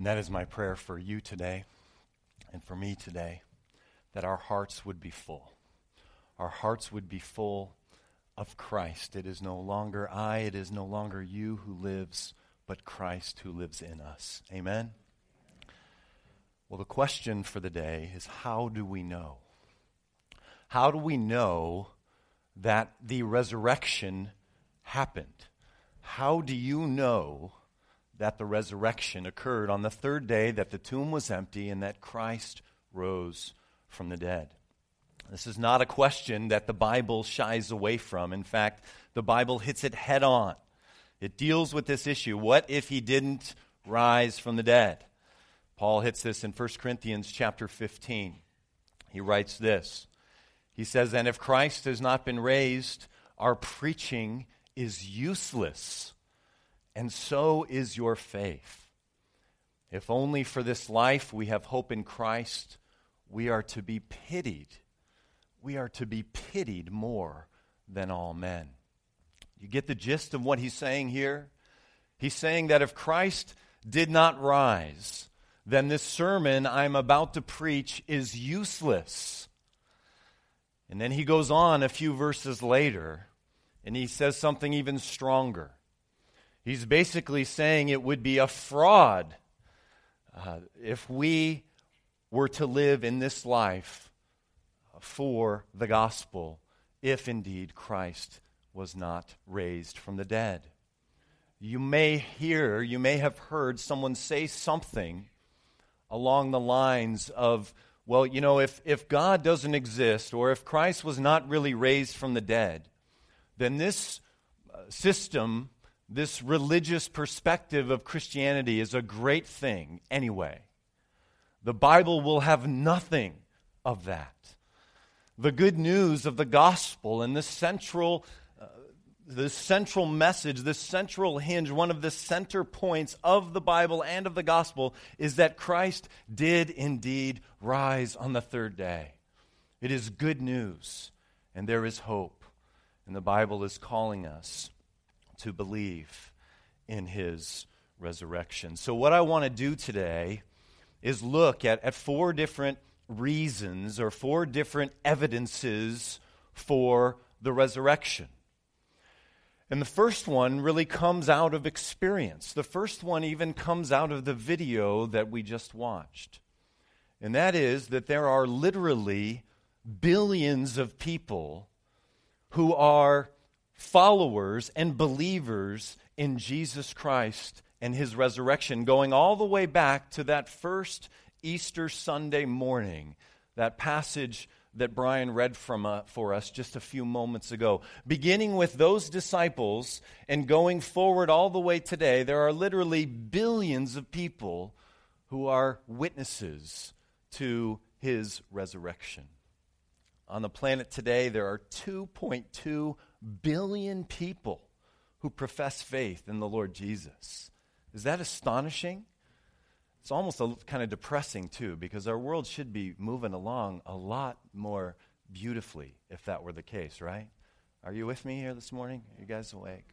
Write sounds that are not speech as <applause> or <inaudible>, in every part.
And that is my prayer for you today and for me today that our hearts would be full. Our hearts would be full of Christ. It is no longer I, it is no longer you who lives, but Christ who lives in us. Amen? Well, the question for the day is how do we know? How do we know that the resurrection happened? How do you know that the resurrection occurred on the third day, that the tomb was empty, and that Christ rose from the dead. This is not a question that the Bible shies away from. In fact, the Bible hits it head on. It deals with this issue. What if he didn't rise from the dead? Paul hits this in 1 Corinthians chapter 15. He writes this. He says, And if Christ has not been raised, our preaching is useless and so is your faith. If only for this life we have hope in Christ, we are to be pitied. We are to be pitied more than all men. You get the gist of what he's saying here? He's saying that if Christ did not rise, then this sermon I'm about to preach is useless. And then he goes on a few verses later and he says something even stronger. He's basically saying it would be a fraud uh, if we were to live in this life for the gospel, if indeed Christ was not raised from the dead. You may hear, you may have heard someone say something along the lines of, well, you know, if, if God doesn't exist or if Christ was not really raised from the dead, then this uh, system this religious perspective of Christianity is a great thing anyway. The Bible will have nothing of that. The good news of the gospel and the central uh, the central message, the central hinge, one of the center points of the Bible and of the gospel is that Christ did indeed rise on the third day. It is good news, and there is hope. And the Bible is calling us to believe in his resurrection. So, what I want to do today is look at, at four different reasons or four different evidences for the resurrection. And the first one really comes out of experience. The first one even comes out of the video that we just watched. And that is that there are literally billions of people who are followers and believers in Jesus Christ and his resurrection, going all the way back to that first Easter Sunday morning, that passage that Brian read from, uh, for us just a few moments ago. Beginning with those disciples and going forward all the way today, there are literally billions of people who are witnesses to his resurrection. On the planet today, there are 2.2 billion people who profess faith in the Lord Jesus. Is that astonishing? It's almost a, kind of depressing, too, because our world should be moving along a lot more beautifully if that were the case, right? Are you with me here this morning? Are you guys awake?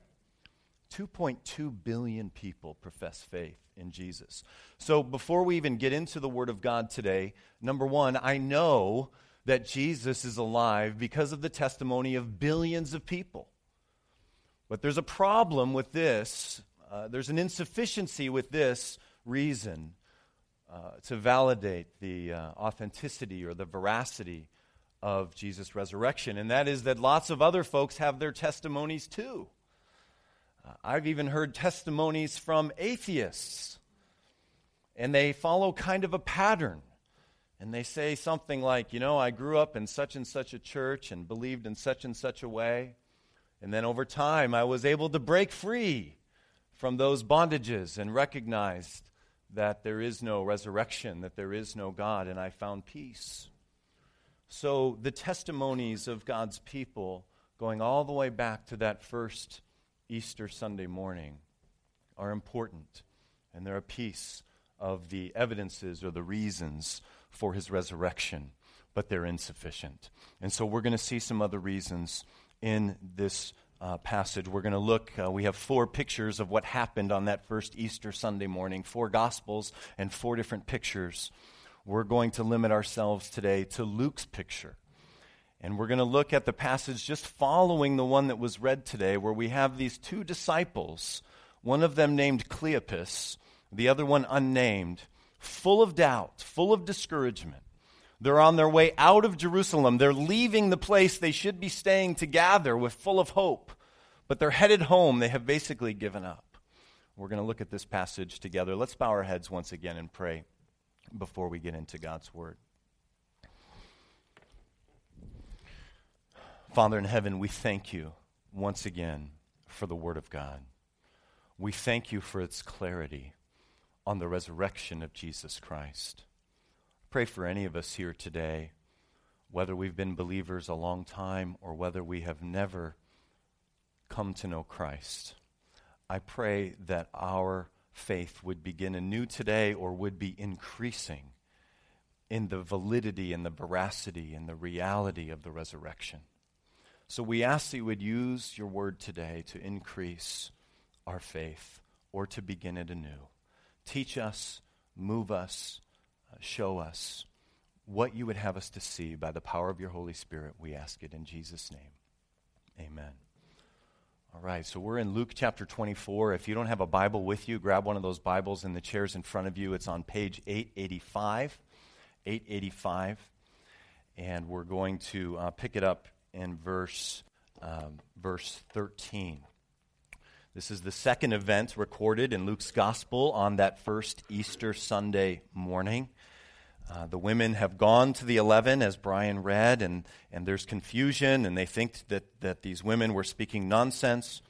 2.2 billion people profess faith in Jesus. So before we even get into the Word of God today, number one, I know that Jesus is alive because of the testimony of billions of people. But there's a problem with this. Uh, there's an insufficiency with this reason uh, to validate the uh, authenticity or the veracity of Jesus' resurrection, and that is that lots of other folks have their testimonies too. Uh, I've even heard testimonies from atheists, and they follow kind of a pattern and they say something like, you know, I grew up in such and such a church and believed in such and such a way. And then over time, I was able to break free from those bondages and recognized that there is no resurrection, that there is no God, and I found peace. So the testimonies of God's people, going all the way back to that first Easter Sunday morning, are important, and they're a piece of the evidences or the reasons for his resurrection, but they're insufficient. And so we're going to see some other reasons in this uh, passage. We're going to look, uh, we have four pictures of what happened on that first Easter Sunday morning, four Gospels and four different pictures. We're going to limit ourselves today to Luke's picture. And we're going to look at the passage just following the one that was read today, where we have these two disciples, one of them named Cleopas, the other one unnamed, full of doubt, full of discouragement. They're on their way out of Jerusalem. They're leaving the place they should be staying to gather with full of hope. But they're headed home. They have basically given up. We're going to look at this passage together. Let's bow our heads once again and pray before we get into God's word. Father in heaven, we thank you once again for the word of God. We thank you for its clarity on the resurrection of Jesus Christ. Pray for any of us here today, whether we've been believers a long time or whether we have never come to know Christ. I pray that our faith would begin anew today or would be increasing in the validity and the veracity and the reality of the resurrection. So we ask that you would use your word today to increase our faith or to begin it anew. Teach us, move us, show us what you would have us to see by the power of your Holy Spirit. We ask it in Jesus' name. Amen. All right, so we're in Luke chapter 24. If you don't have a Bible with you, grab one of those Bibles in the chairs in front of you. It's on page 885. 885. And we're going to uh, pick it up in verse, um, verse 13. This is the second event recorded in Luke's gospel on that first Easter Sunday morning. Uh, the women have gone to the 11, as Brian read, and, and there's confusion, and they think that, that these women were speaking nonsense.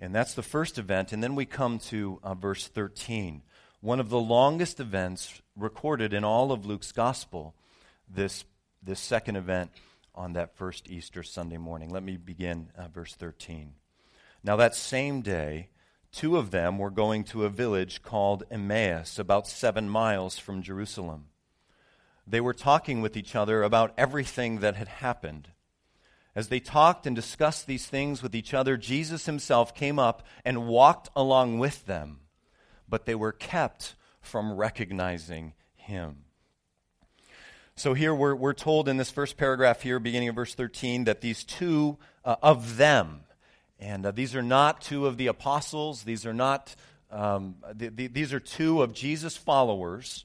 And that's the first event. And then we come to uh, verse 13, one of the longest events recorded in all of Luke's gospel, this, this second event on that first Easter Sunday morning. Let me begin uh, verse 13. Now, that same day, two of them were going to a village called Emmaus, about seven miles from Jerusalem they were talking with each other about everything that had happened. As they talked and discussed these things with each other, Jesus himself came up and walked along with them, but they were kept from recognizing him. So here we're, we're told in this first paragraph here, beginning of verse 13, that these two uh, of them, and uh, these are not two of the apostles, these are not, um, th- th- these are two of Jesus' followers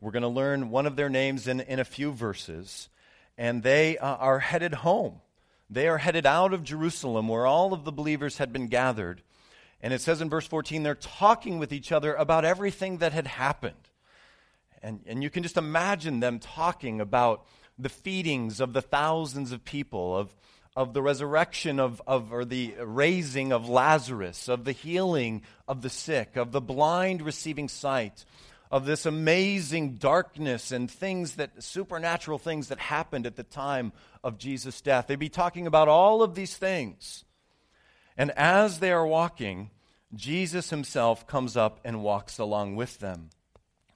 we're going to learn one of their names in, in a few verses, and they uh, are headed home. They are headed out of Jerusalem where all of the believers had been gathered. And it says in verse 14, they're talking with each other about everything that had happened. And, and you can just imagine them talking about the feedings of the thousands of people, of, of the resurrection of, of, or the raising of Lazarus, of the healing of the sick, of the blind receiving sight, of this amazing darkness and things that, supernatural things that happened at the time of Jesus' death. They'd be talking about all of these things. And as they are walking, Jesus himself comes up and walks along with them.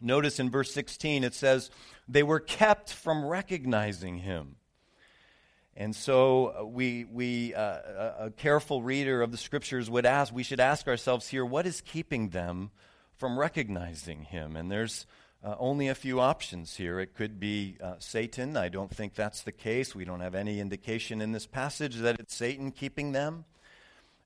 Notice in verse 16 it says, they were kept from recognizing him. And so uh, we, we uh, a careful reader of the scriptures would ask, we should ask ourselves here, what is keeping them from recognizing him. And there's uh, only a few options here. It could be uh, Satan. I don't think that's the case. We don't have any indication in this passage that it's Satan keeping them.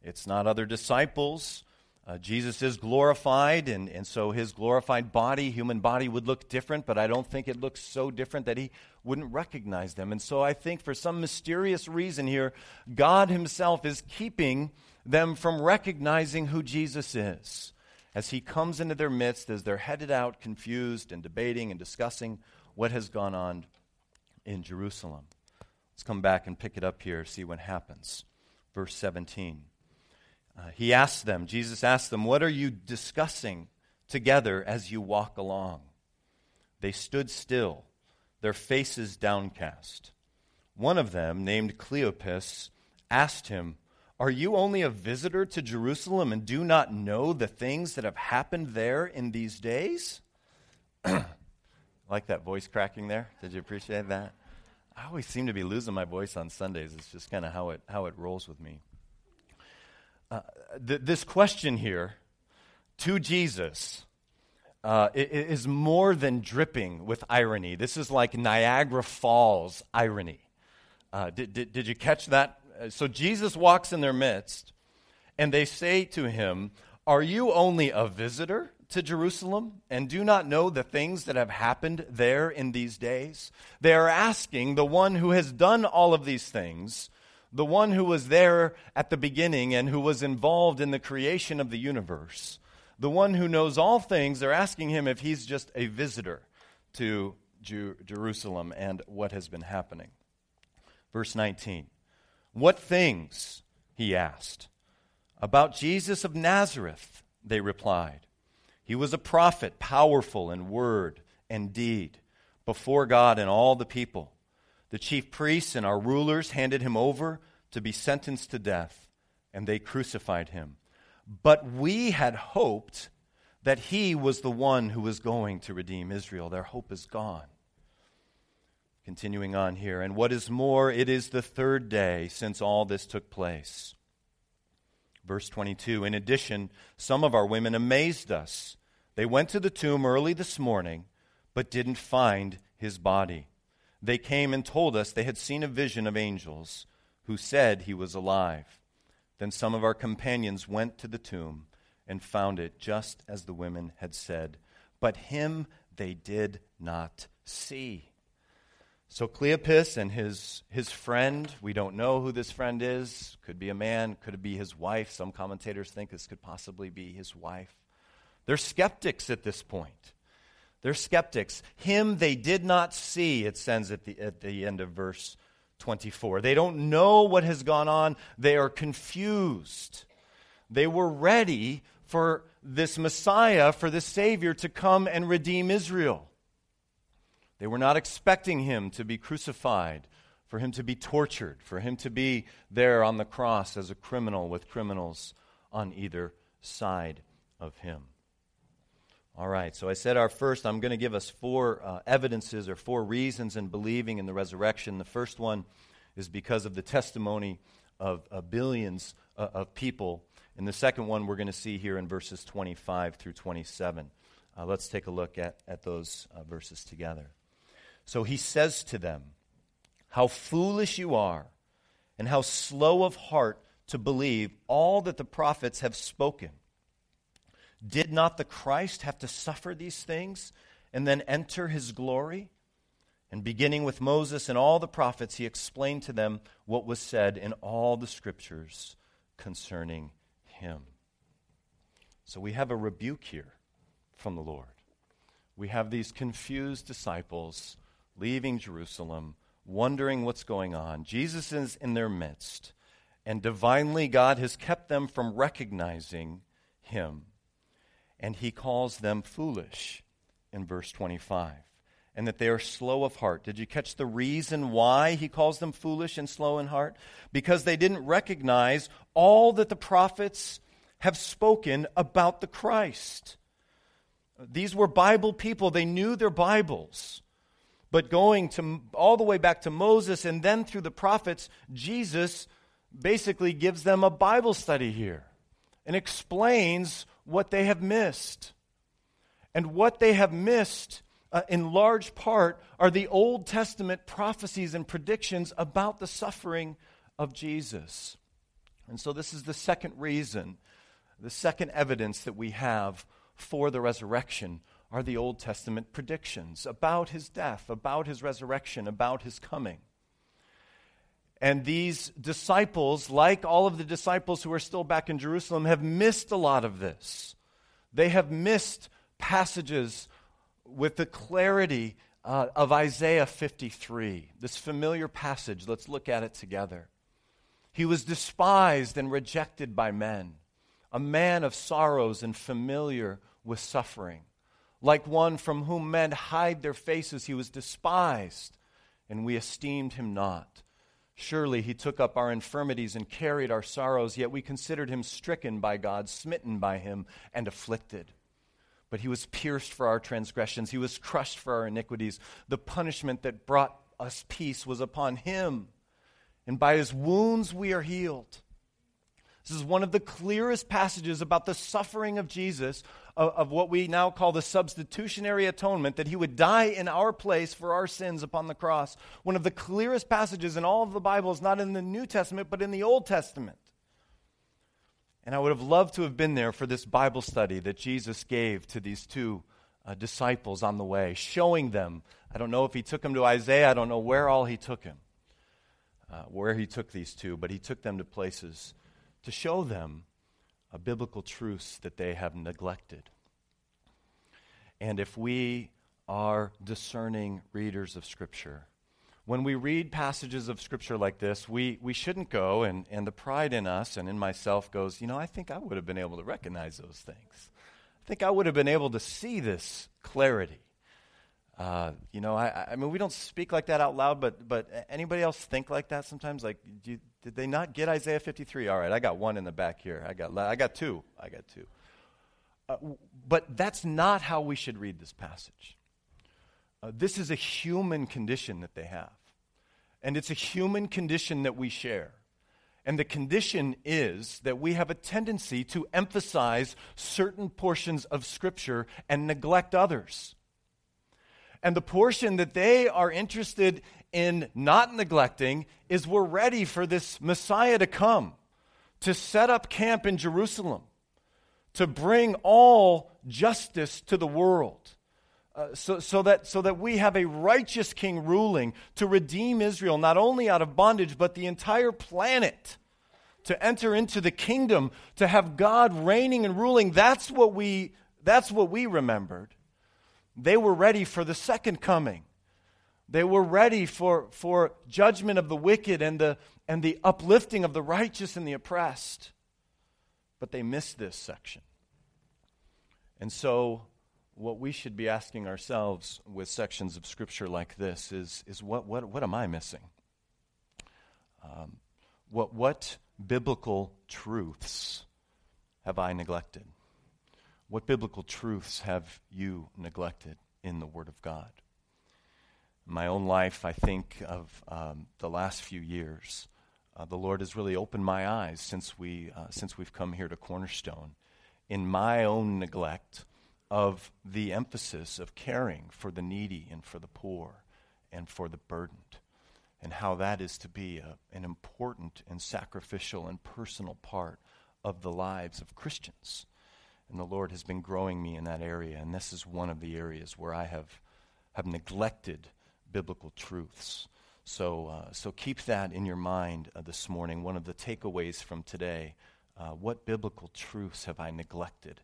It's not other disciples. Uh, Jesus is glorified, and, and so his glorified body, human body, would look different, but I don't think it looks so different that he wouldn't recognize them. And so I think for some mysterious reason here, God himself is keeping them from recognizing who Jesus is as he comes into their midst as they're headed out confused and debating and discussing what has gone on in Jerusalem. Let's come back and pick it up here, see what happens. Verse 17. Uh, he asks them, Jesus asks them, What are you discussing together as you walk along? They stood still, their faces downcast. One of them, named Cleopas, asked him, are you only a visitor to Jerusalem and do not know the things that have happened there in these days? <clears throat> like that voice cracking there? Did you appreciate that? I always seem to be losing my voice on Sundays. It's just kind of how it, how it rolls with me. Uh, th- this question here to Jesus uh, is more than dripping with irony. This is like Niagara Falls irony. Uh, did, did, did you catch that? Uh, so Jesus walks in their midst, and they say to him, Are you only a visitor to Jerusalem and do not know the things that have happened there in these days? They are asking the one who has done all of these things, the one who was there at the beginning and who was involved in the creation of the universe the one who knows all things, they're asking him if he's just a visitor to Jerusalem and what has been happening. Verse 19 What things? He asked. About Jesus of Nazareth, they replied. He was a prophet, powerful in word and deed, before God and all the people. The chief priests and our rulers handed him over to be sentenced to death, and they crucified him. But we had hoped that he was the one who was going to redeem Israel. Their hope is gone. Continuing on here, and what is more, it is the third day since all this took place. Verse 22 In addition, some of our women amazed us. They went to the tomb early this morning, but didn't find his body. They came and told us they had seen a vision of angels who said he was alive. Then some of our companions went to the tomb and found it just as the women had said. But him they did not see. So Cleopas and his, his friend, we don't know who this friend is. Could be a man, could be his wife? Some commentators think this could possibly be his wife. They're skeptics at this point. They're skeptics. Him they did not see, it says at the, at the end of verse 24. They don't know what has gone on, they are confused. They were ready for this Messiah, for this Savior to come and redeem Israel. They were not expecting him to be crucified, for him to be tortured, for him to be there on the cross as a criminal with criminals on either side of him. All right, so I said our first, I'm going to give us four uh, evidences or four reasons in believing in the resurrection. The first one is because of the testimony of uh, billions uh, of people. And the second one we're going to see here in verses 25 through 27. Uh, let's take a look at, at those uh, verses together. So he says to them, How foolish you are, and how slow of heart to believe all that the prophets have spoken. Did not the Christ have to suffer these things and then enter his glory? And beginning with Moses and all the prophets, he explained to them what was said in all the scriptures concerning him. So we have a rebuke here from the Lord. We have these confused disciples leaving Jerusalem, wondering what's going on. Jesus is in their midst, and divinely, God has kept them from recognizing him and he calls them foolish in verse 25, and that they are slow of heart. Did you catch the reason why he calls them foolish and slow in heart? Because they didn't recognize all that the prophets have spoken about the Christ. These were Bible people, they knew their Bibles. But going to all the way back to Moses and then through the prophets, Jesus basically gives them a Bible study here and explains what they have missed. And what they have missed, uh, in large part, are the Old Testament prophecies and predictions about the suffering of Jesus. And so, this is the second reason, the second evidence that we have for the resurrection are the Old Testament predictions about his death, about his resurrection, about his coming. And these disciples, like all of the disciples who are still back in Jerusalem, have missed a lot of this. They have missed passages with the clarity uh, of Isaiah 53, this familiar passage. Let's look at it together. He was despised and rejected by men, a man of sorrows and familiar with suffering. Like one from whom men hide their faces, he was despised, and we esteemed him not. Surely he took up our infirmities and carried our sorrows, yet we considered him stricken by God, smitten by him, and afflicted. But he was pierced for our transgressions, he was crushed for our iniquities. The punishment that brought us peace was upon him, and by his wounds we are healed. This is one of the clearest passages about the suffering of Jesus, of, of, what we now call the substitutionary atonement, that he would die in our place for our sins upon the cross. One of the clearest passages in all of the Bible is not in the New Testament, but in the Old Testament. And I would have loved to have been there for this Bible study that Jesus gave to these two uh, disciples on the way, showing them. I don't know if he took them to Isaiah, I don't know where all he took him, uh, where he took these two, but he took them to places to show them a biblical truths that they have neglected. And if we are discerning readers of Scripture, when we read passages of Scripture like this, we, we shouldn't go, and, and the pride in us and in myself goes, you know, I think I would have been able to recognize those things. I think I would have been able to see this clarity. Uh, you know, I, I mean, we don't speak like that out loud, but, but anybody else think like that sometimes? Like, you, did they not get Isaiah 53? All right, I got one in the back here. I got, I got two. I got two. Uh, but that's not how we should read this passage. Uh, this is a human condition that they have. And it's a human condition that we share. And the condition is that we have a tendency to emphasize certain portions of Scripture and neglect others. And the portion that they are interested in not neglecting is we're ready for this Messiah to come, to set up camp in Jerusalem, to bring all justice to the world. Uh, so, so, that, so that we have a righteous king ruling to redeem Israel, not only out of bondage, but the entire planet, to enter into the kingdom, to have God reigning and ruling. That's what we, that's what we remembered. They were ready for the second coming. They were ready for, for judgment of the wicked and the, and the uplifting of the righteous and the oppressed. But they missed this section. And so, what we should be asking ourselves with sections of Scripture like this is, is what, what, what am I missing? Um, what, what biblical truths have I neglected? What biblical truths have you neglected in the Word of God? In my own life, I think of um, the last few years. Uh, the Lord has really opened my eyes since, we, uh, since we've come here to Cornerstone in my own neglect of the emphasis of caring for the needy and for the poor and for the burdened, and how that is to be a, an important and sacrificial and personal part of the lives of Christians. And the Lord has been growing me in that area. And this is one of the areas where I have, have neglected biblical truths. So, uh, so keep that in your mind uh, this morning. One of the takeaways from today uh, what biblical truths have I neglected?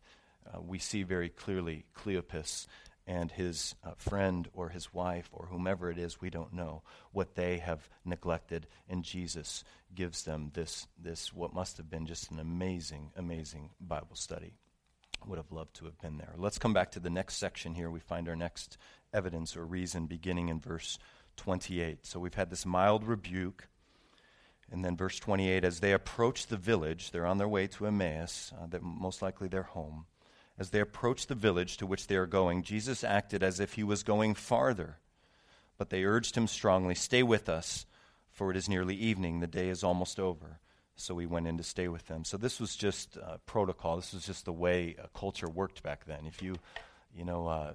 Uh, we see very clearly Cleopas and his uh, friend or his wife or whomever it is, we don't know, what they have neglected. And Jesus gives them this, this what must have been just an amazing, amazing Bible study would have loved to have been there. Let's come back to the next section here. We find our next evidence or reason beginning in verse 28. So we've had this mild rebuke. And then verse 28 as they approach the village, they're on their way to Emmaus, uh, that most likely their home. As they approach the village to which they are going, Jesus acted as if he was going farther. But they urged him strongly, Stay with us, for it is nearly evening. The day is almost over so we went in to stay with them. So this was just uh, protocol. This was just the way uh, culture worked back then. If you, you know, uh,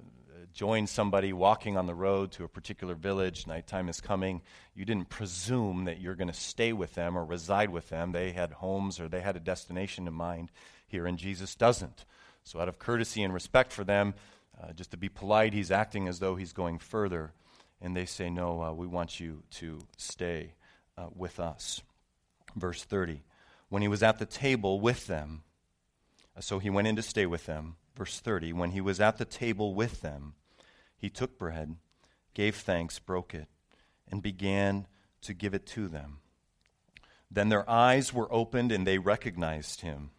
joined somebody walking on the road to a particular village, nighttime is coming, you didn't presume that you're going to stay with them or reside with them. They had homes or they had a destination in mind here, and Jesus doesn't. So out of courtesy and respect for them, uh, just to be polite, he's acting as though he's going further. And they say, No, uh, we want you to stay uh, with us. Verse 30. When he was at the table with them, uh, so he went in to stay with them. Verse 30. When he was at the table with them, he took bread, gave thanks, broke it, and began to give it to them. Then their eyes were opened and they recognized him,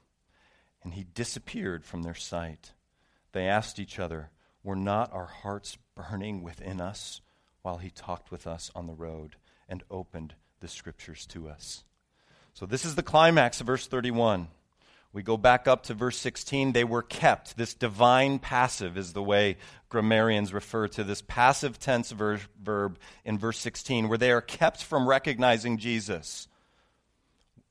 and he disappeared from their sight. They asked each other, Were not our hearts burning within us while he talked with us on the road and opened the scriptures to us? So this is the climax of verse 31. We go back up to verse 16. They were kept. This divine passive is the way grammarians refer to this passive tense ver- verb in verse 16, where they are kept from recognizing Jesus.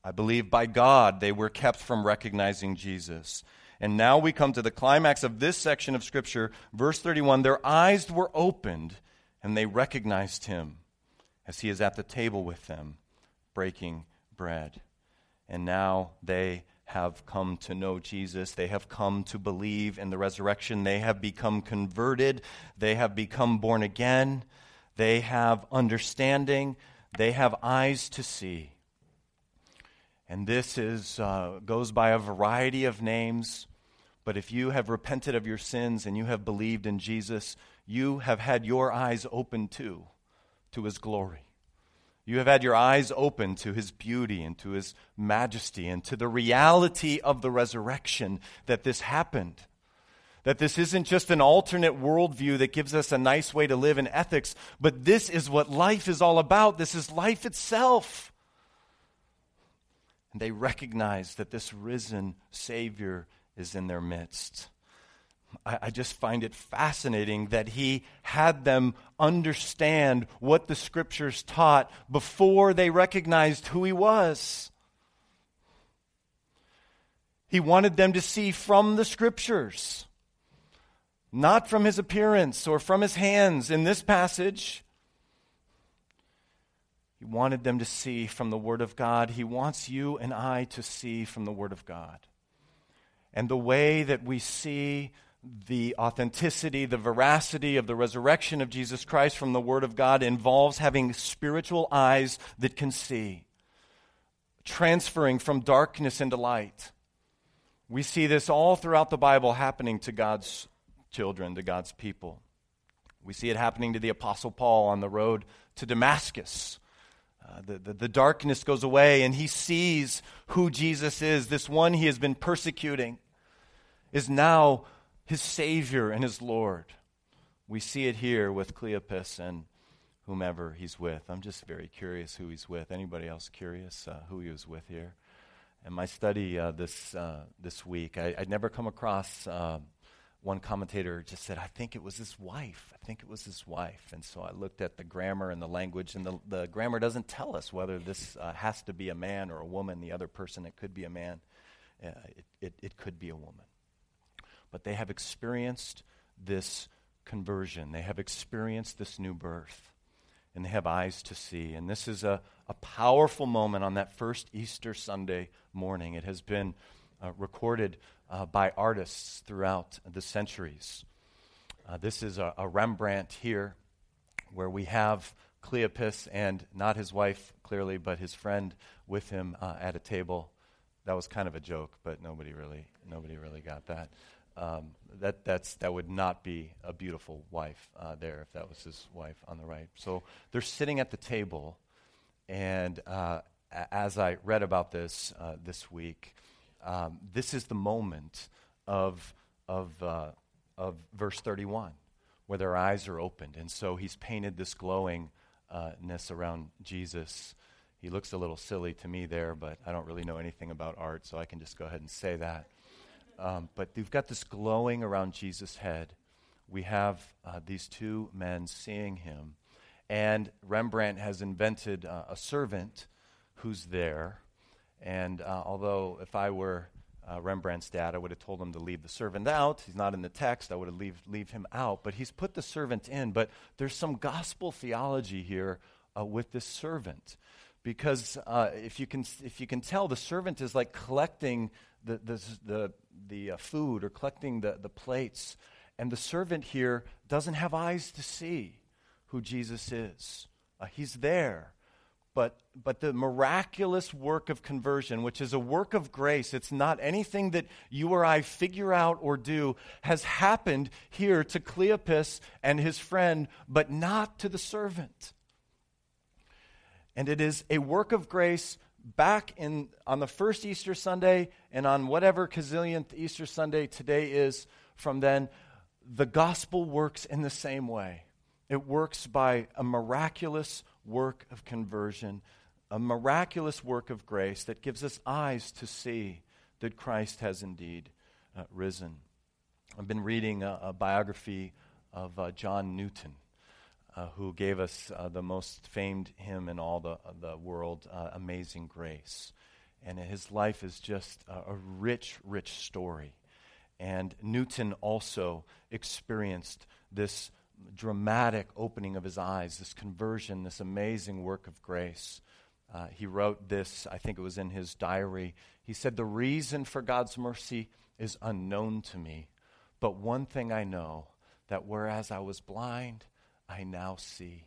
I believe by God they were kept from recognizing Jesus. And now we come to the climax of this section of Scripture, verse 31. Their eyes were opened, and they recognized him as he is at the table with them, breaking bread. And now they have come to know Jesus. They have come to believe in the resurrection. They have become converted. They have become born again. They have understanding. They have eyes to see. And this is, uh, goes by a variety of names. But if you have repented of your sins and you have believed in Jesus, you have had your eyes open too to his glory. You have had your eyes open to his beauty and to his majesty and to the reality of the resurrection that this happened. That this isn't just an alternate worldview that gives us a nice way to live in ethics, but this is what life is all about. This is life itself. And they recognize that this risen Savior is in their midst. I, I, just find it fascinating that he had them understand what the scriptures taught before they recognized who he was. He wanted them to see from the scriptures, not from his appearance or from his hands in this passage. He wanted them to see from the Word of God. He wants you and I to see from the Word of God. And the way that we see the authenticity, the veracity of the resurrection of Jesus Christ from the Word of God involves having spiritual eyes that can see, transferring from darkness into light. We see this all throughout the Bible happening to God's children, to God's people. We see it happening to the Apostle Paul on the road to Damascus. Uh, the, the, the darkness goes away, and he sees who Jesus is. This one he has been persecuting is now his Savior and his Lord. We see it here with Cleopas and whomever he's with. I'm just very curious who he's with. Anybody else curious uh, who he was with here? In my study uh, this, uh, this week, I, would never come across uh, one commentator just said, I think it was his wife. I think it was his wife. And so I looked at the grammar and the language, and the, the grammar doesn't tell us whether this uh, has to be a man or a woman. The other person, it could be a man, uh, it, it, it could be a woman but they have experienced this conversion. They have experienced this new birth, and they have eyes to see. And this is a, a powerful moment on that first Easter Sunday morning. It has been uh, recorded uh, by artists throughout the centuries. Uh, this is a, a, Rembrandt here, where we have Cleopas and not his wife, clearly, but his friend with him uh, at a table. That was kind of a joke, but nobody really, nobody really got that um, that, that's, that would not be a beautiful wife uh, there if that was his wife on the right. So they're sitting at the table, and uh, as I read about this uh, this week, um, this is the moment of, of, uh, of verse 31 where their eyes are opened. And so he's painted this glowingness around Jesus. He looks a little silly to me there, but I don't really know anything about art, so I can just go ahead and say that. Um, but you've got this glowing around Jesus' head. We have uh, these two men seeing him. And Rembrandt has invented uh, a servant who's there. And uh, although if I were uh, Rembrandt's dad, I would have told him to leave the servant out. He's not in the text. I would have leave, leave him out. But he's put the servant in. But there's some gospel theology here uh, with this servant. Because uh, if, you can, if you can tell, the servant is like collecting the, the, the the uh, food or collecting the, the plates. And the servant here doesn't have eyes to see who Jesus is. Uh, he's there. But, but the miraculous work of conversion, which is a work of grace, it's not anything that you or I figure out or do, has happened here to Cleopas and his friend, but not to the servant. And it is a work of grace back in on the first Easter Sunday and on whatever gazillionth Easter Sunday today is from then, the gospel works in the same way. It works by a miraculous work of conversion, a miraculous work of grace that gives us eyes to see that Christ has indeed uh, risen. I've been reading a, a biography of uh, John Newton uh, who gave us uh, the most famed hymn in all the, the world, uh, Amazing Grace. and his life is just a, a rich, rich story. And Newton also experienced this dramatic opening of his eyes, this conversion, this amazing work of grace. Uh, he wrote this, I think it was in his diary. He said, The reason for God's mercy is unknown to me, but one thing I know that whereas I was blind, I now see.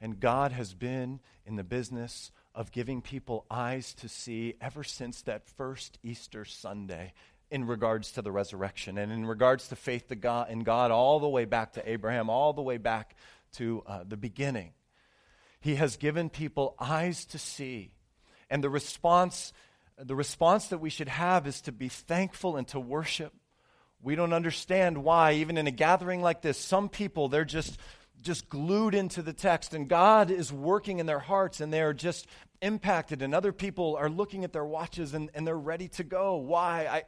And God has been in the business of giving people eyes to see ever since that first Easter Sunday in regards to the resurrection and in regards to faith to God, in God all the way back to Abraham, all the way back to uh, the beginning. He has given people eyes to see. And the response, the response that we should have is to be thankful and to worship. We don't understand why, even in a gathering like this, some people, they're just, just glued into the text, and God is working in their hearts, and they're just impacted, and other people are looking at their watches and, and they're ready to go. Why? I,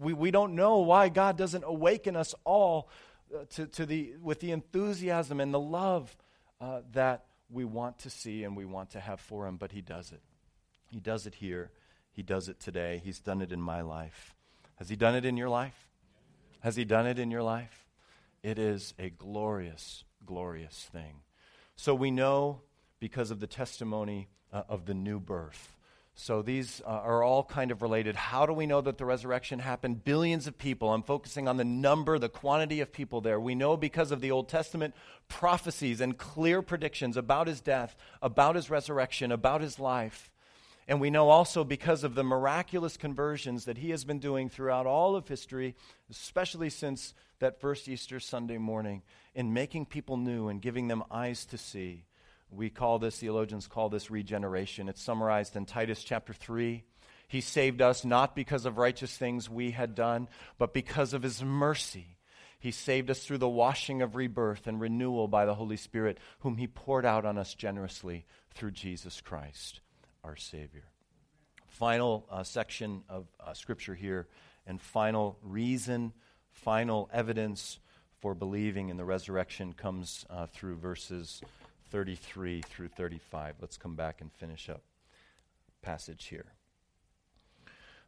we, we don't know why God doesn't awaken us all uh, to, to the, with the enthusiasm and the love uh, that we want to see and we want to have for Him, but He does it. He does it here. He does it today. He's done it in my life. Has He done it in your life? Has He done it in your life? It is a glorious, glorious thing. So we know because of the testimony uh, of the new birth. So these uh, are all kind of related. How do we know that the resurrection happened? Billions of people. I'm focusing on the number, the quantity of people there. We know because of the Old Testament prophecies and clear predictions about his death, about his resurrection, about his life. And we know also because of the miraculous conversions that he has been doing throughout all of history, especially since that first Easter Sunday morning, in making people new and giving them eyes to see. We call this, theologians call this regeneration. It's summarized in Titus chapter 3. He saved us not because of righteous things we had done, but because of his mercy. He saved us through the washing of rebirth and renewal by the Holy Spirit, whom he poured out on us generously through Jesus Christ, our Savior. Final uh, section of uh, Scripture here, and final reason, final evidence for believing in the resurrection comes uh, through verses 33 through 35. Let's come back and finish up passage here.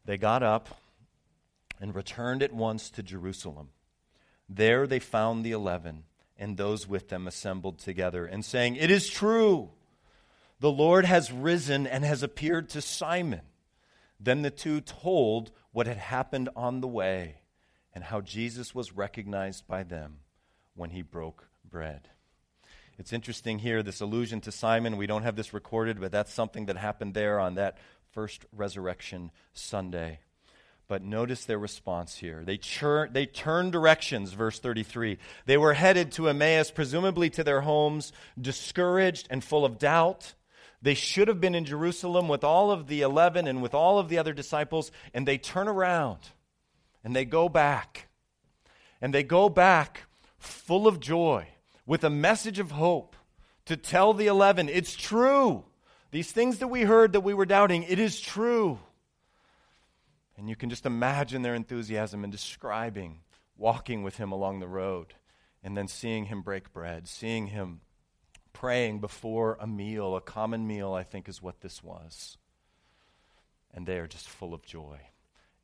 They got up and returned at once to Jerusalem. There they found the eleven and those with them assembled together and saying, It is true, the Lord has risen and has appeared to Simon. Then the two told what had happened on the way and how Jesus was recognized by them when he broke bread. It's interesting here, this allusion to Simon. We don't have this recorded, but that's something that happened there on that first resurrection Sunday. But notice their response here. They, chur- they turned directions, verse 33. They were headed to Emmaus, presumably to their homes, discouraged and full of doubt. They should have been in Jerusalem with all of the 11 and with all of the other disciples, and they turn around and they go back. And they go back full of joy with a message of hope to tell the 11 it's true. These things that we heard that we were doubting, it is true. And you can just imagine their enthusiasm in describing walking with him along the road and then seeing him break bread, seeing him praying before a meal, a common meal, I think is what this was. And they are just full of joy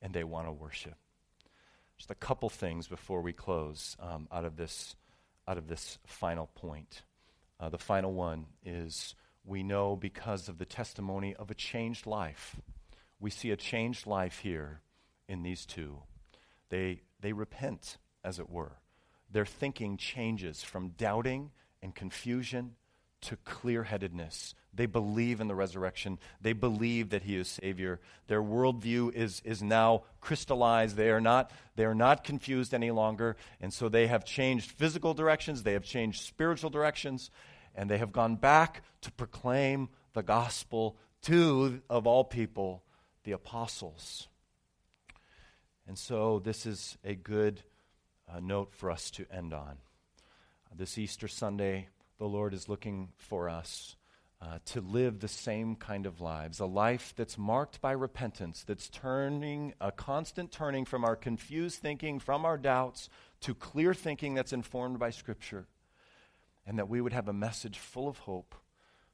and they want to worship. Just a couple things before we close um, out of this out of this final point. Uh, the final one is we know because of the testimony of a changed life. We see a changed life here in these two. They, they repent, as it were. Their thinking changes from doubting and confusion to clear headedness. They believe in the resurrection. They believe that he is Savior. Their worldview is, is now crystallized. They are, not, they are not confused any longer. And so they have changed physical directions, they have changed spiritual directions, and they have gone back to proclaim the gospel to, of all people, the apostles. And so this is a good uh, note for us to end on. This Easter Sunday, the Lord is looking for us uh, to live the same kind of lives, a life that's marked by repentance, that's turning, a constant turning from our confused thinking, from our doubts, to clear thinking that's informed by Scripture, and that we would have a message full of hope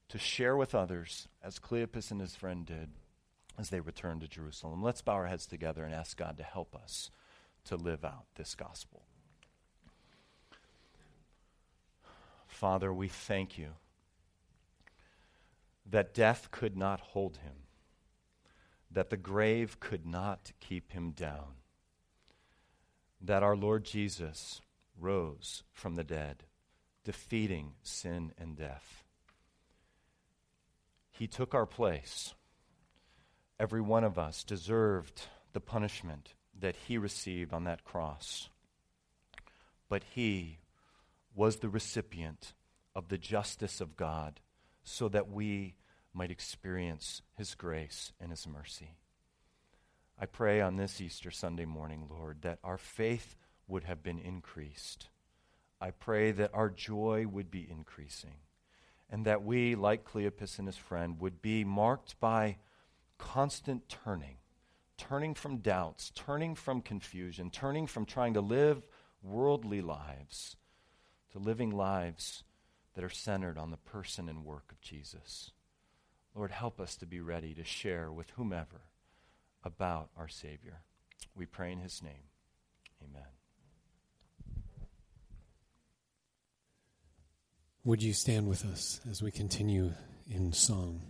to share with others, as Cleopas and his friend did, as they returned to Jerusalem. Let's bow our heads together and ask God to help us to live out this gospel. Father, we thank you that death could not hold him, that the grave could not keep him down, that our Lord Jesus rose from the dead, defeating sin and death. He took our place. Every one of us deserved the punishment that he received on that cross. But he was the recipient of the justice of God so that we might experience his grace and his mercy. I pray on this Easter Sunday morning, Lord, that our faith would have been increased. I pray that our joy would be increasing and that we, like Cleopas and his friend, would be marked by constant turning, turning from doubts, turning from confusion, turning from trying to live worldly lives to living lives that are centered on the person and work of Jesus. Lord, help us to be ready to share with whomever about our Savior. We pray in His name. Amen. Would you stand with us as we continue in song?